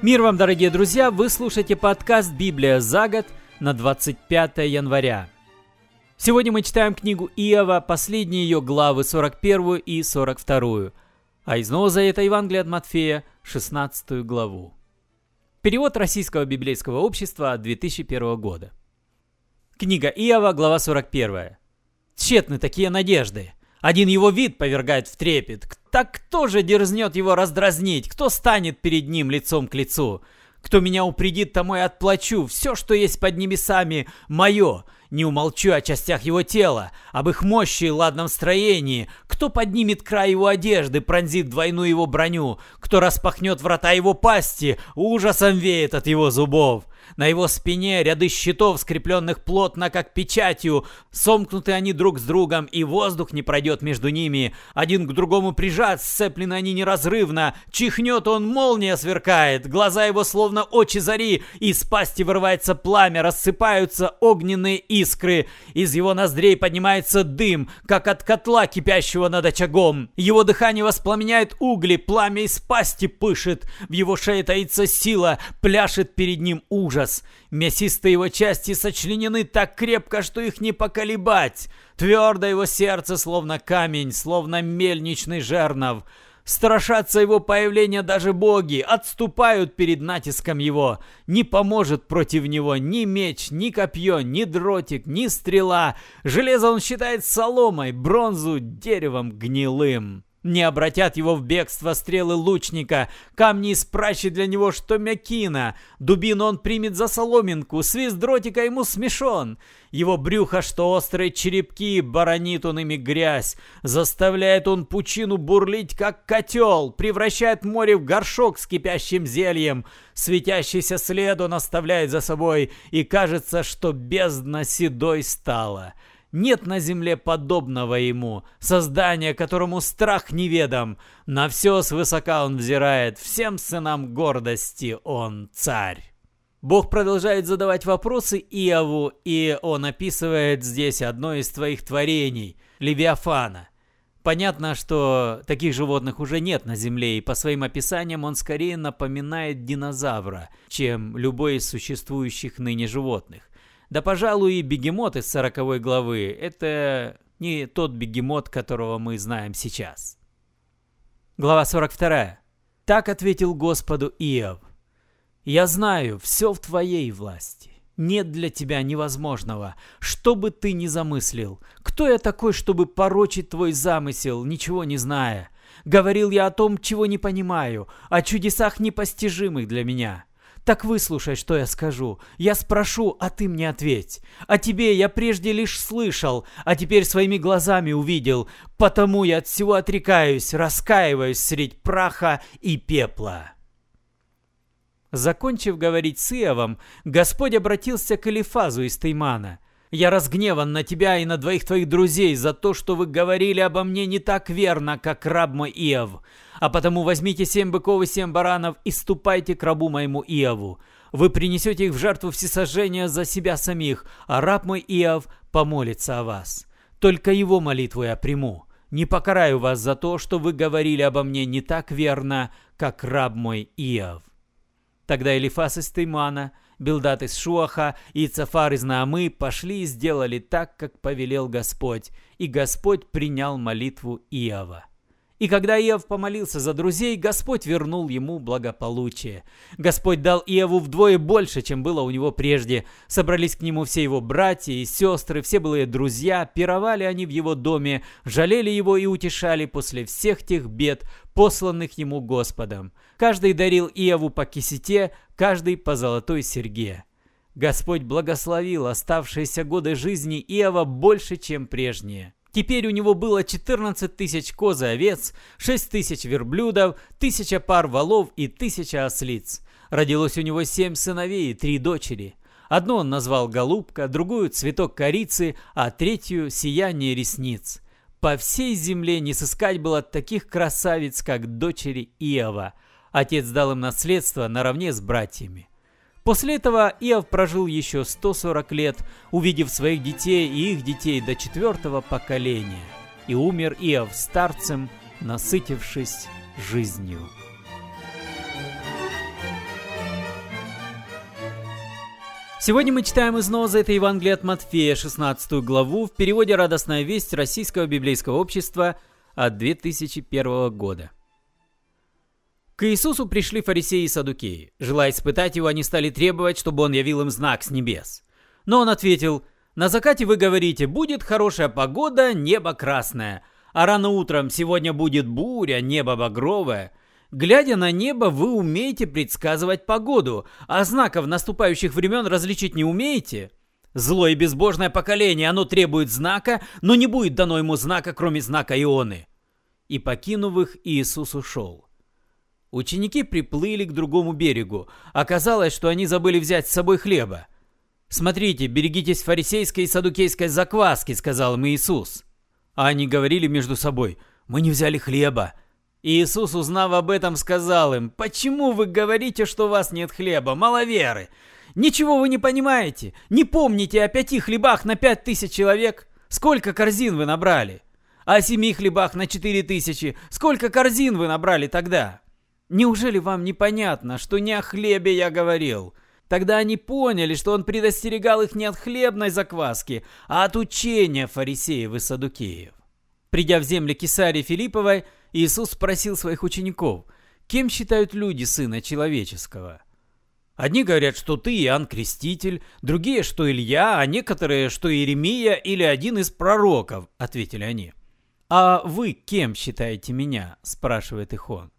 Мир вам, дорогие друзья! Вы слушаете подкаст «Библия за год» на 25 января. Сегодня мы читаем книгу Иова, последние ее главы 41 и 42, а из Нового Завета Евангелия от Матфея 16 главу. Перевод Российского библейского общества 2001 года. Книга Иова, глава 41. Тщетны такие надежды. Один его вид повергает в трепет. Так кто же дерзнет его раздразнить? Кто станет перед ним лицом к лицу? Кто меня упредит, тому и отплачу. Все, что есть под небесами, мое. Не умолчу о частях его тела, об их мощи и ладном строении. Кто поднимет край его одежды, пронзит двойную его броню? Кто распахнет врата его пасти, ужасом веет от его зубов. На его спине ряды щитов, скрепленных плотно, как печатью. Сомкнуты они друг с другом, и воздух не пройдет между ними. Один к другому прижат, сцеплены они неразрывно. Чихнет он, молния сверкает. Глаза его словно очи зари. Из пасти вырывается пламя, рассыпаются огненные искры. Из его ноздрей поднимается дым, как от котла, кипящего над очагом. Его дыхание воспламеняет угли, пламя из пасти пышет. В его шее таится сила, пляшет перед ним ужас ужас. Мясистые его части сочленены так крепко, что их не поколебать. Твердо его сердце, словно камень, словно мельничный жернов. Страшатся его появления даже боги, отступают перед натиском его. Не поможет против него ни меч, ни копье, ни дротик, ни стрела. Железо он считает соломой, бронзу деревом гнилым. Не обратят его в бегство стрелы лучника, камни испращи для него, что мякина. Дубину он примет за соломинку, свист дротика ему смешон. Его брюхо, что острые черепки, баронит он ими грязь. Заставляет он пучину бурлить, как котел, превращает море в горшок с кипящим зельем. Светящийся след он оставляет за собой, и кажется, что бездна седой стала. Нет на земле подобного ему, создания, которому страх неведом. На все свысока он взирает, всем сынам гордости он царь. Бог продолжает задавать вопросы Иову, и он описывает здесь одно из твоих творений – Левиафана. Понятно, что таких животных уже нет на Земле, и по своим описаниям он скорее напоминает динозавра, чем любой из существующих ныне животных. Да, пожалуй, и бегемот из сороковой главы – это не тот бегемот, которого мы знаем сейчас. Глава 42. Так ответил Господу Иов. «Я знаю, все в твоей власти. Нет для тебя невозможного, что бы ты ни замыслил. Кто я такой, чтобы порочить твой замысел, ничего не зная? Говорил я о том, чего не понимаю, о чудесах непостижимых для меня. Так выслушай, что я скажу. Я спрошу, а ты мне ответь. О тебе я прежде лишь слышал, а теперь своими глазами увидел. Потому я от всего отрекаюсь, раскаиваюсь средь праха и пепла». Закончив говорить с Иовом, Господь обратился к Элифазу из Теймана. «Я разгневан на тебя и на двоих твоих друзей за то, что вы говорили обо мне не так верно, как раб мой Иов. А потому возьмите семь быков и семь баранов и ступайте к рабу моему Иову. Вы принесете их в жертву всесожжения за себя самих, а раб мой Иов помолится о вас. Только его молитву я приму. Не покараю вас за то, что вы говорили обо мне не так верно, как раб мой Иов». Тогда Элифас из Теймана, Билдат из Шуаха и Цафар из Наамы пошли и сделали так, как повелел Господь, и Господь принял молитву Иова. И когда Иов помолился за друзей, Господь вернул ему благополучие. Господь дал Иову вдвое больше, чем было у него прежде. Собрались к нему все его братья и сестры, все былые друзья, пировали они в его доме, жалели его и утешали после всех тех бед, посланных ему Господом. Каждый дарил Иову по кисете, каждый по золотой серьге. Господь благословил оставшиеся годы жизни Иова больше, чем прежние. Теперь у него было 14 тысяч коз и овец, 6 тысяч верблюдов, тысяча пар валов и тысяча ослиц. Родилось у него семь сыновей и три дочери. Одну он назвал «Голубка», другую «Цветок корицы», а третью «Сияние ресниц». По всей земле не сыскать было таких красавиц, как дочери Иова. Отец дал им наследство наравне с братьями. После этого Иов прожил еще 140 лет, увидев своих детей и их детей до четвертого поколения. И умер Иов старцем, насытившись жизнью. Сегодня мы читаем из Ноза это Евангелие от Матфея, 16 главу, в переводе «Радостная весть» Российского библейского общества от 2001 года. К Иисусу пришли фарисеи и садукеи. Желая испытать его, они стали требовать, чтобы он явил им знак с небес. Но он ответил, «На закате вы говорите, будет хорошая погода, небо красное, а рано утром сегодня будет буря, небо багровое». Глядя на небо, вы умеете предсказывать погоду, а знаков наступающих времен различить не умеете? Злое и безбожное поколение, оно требует знака, но не будет дано ему знака, кроме знака Ионы. И покинув их, Иисус ушел. Ученики приплыли к другому берегу. Оказалось, что они забыли взять с собой хлеба. «Смотрите, берегитесь фарисейской и садукейской закваски», — сказал им Иисус. А они говорили между собой, «Мы не взяли хлеба». Иисус, узнав об этом, сказал им, «Почему вы говорите, что у вас нет хлеба, маловеры? Ничего вы не понимаете, не помните о пяти хлебах на пять тысяч человек? Сколько корзин вы набрали? О семи хлебах на четыре тысячи? Сколько корзин вы набрали тогда?» Неужели вам непонятно, что не о хлебе я говорил? Тогда они поняли, что он предостерегал их не от хлебной закваски, а от учения фарисеев и садукеев. Придя в земли Кесарии Филипповой, Иисус спросил своих учеников, кем считают люди Сына Человеческого? Одни говорят, что ты Иоанн Креститель, другие, что Илья, а некоторые, что Иеремия или один из пророков, ответили они. «А вы кем считаете меня?» – спрашивает их он.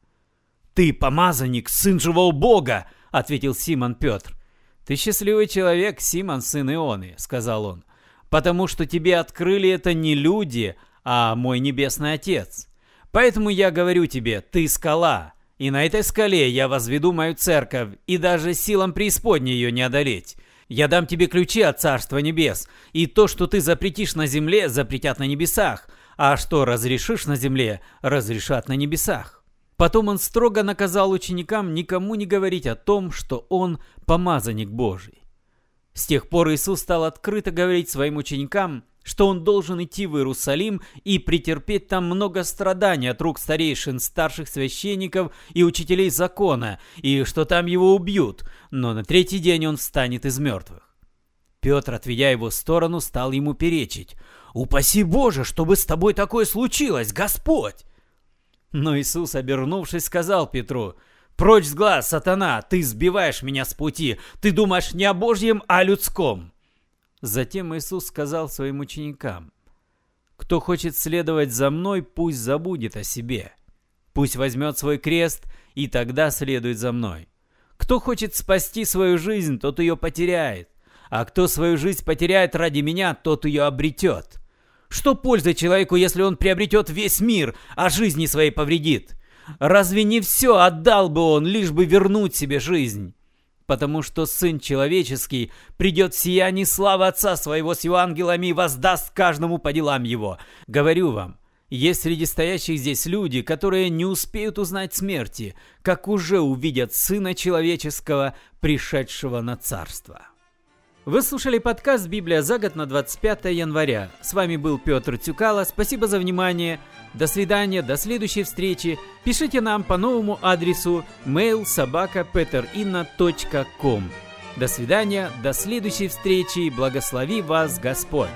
«Ты помазанник, сын живого Бога!» — ответил Симон Петр. «Ты счастливый человек, Симон, сын Ионы», — сказал он, «потому что тебе открыли это не люди, а мой небесный Отец. Поэтому я говорю тебе, ты скала, и на этой скале я возведу мою церковь, и даже силам преисподней ее не одолеть. Я дам тебе ключи от Царства Небес, и то, что ты запретишь на земле, запретят на небесах, а что разрешишь на земле, разрешат на небесах». Потом он строго наказал ученикам никому не говорить о том, что он помазанник Божий. С тех пор Иисус стал открыто говорить своим ученикам, что он должен идти в Иерусалим и претерпеть там много страданий от рук старейшин, старших священников и учителей закона, и что там его убьют, но на третий день он встанет из мертвых. Петр, отведя его в сторону, стал ему перечить. «Упаси Боже, чтобы с тобой такое случилось, Господь!» Но Иисус, обернувшись, сказал Петру, «Прочь с глаз, сатана, ты сбиваешь меня с пути, ты думаешь не о Божьем, а о людском». Затем Иисус сказал своим ученикам, «Кто хочет следовать за мной, пусть забудет о себе. Пусть возьмет свой крест и тогда следует за мной. Кто хочет спасти свою жизнь, тот ее потеряет, а кто свою жизнь потеряет ради меня, тот ее обретет. Что пользы человеку, если он приобретет весь мир, а жизни своей повредит? Разве не все отдал бы он, лишь бы вернуть себе жизнь? Потому что Сын Человеческий придет в сиянии славы Отца Своего с его ангелами и воздаст каждому по делам Его. Говорю вам, есть среди стоящих здесь люди, которые не успеют узнать смерти, как уже увидят Сына Человеческого, пришедшего на Царство. Вы слушали подкаст «Библия за год» на 25 января. С вами был Петр Тюкало. Спасибо за внимание. До свидания, до следующей встречи. Пишите нам по новому адресу mail собака До свидания, до следующей встречи. Благослови вас Господь.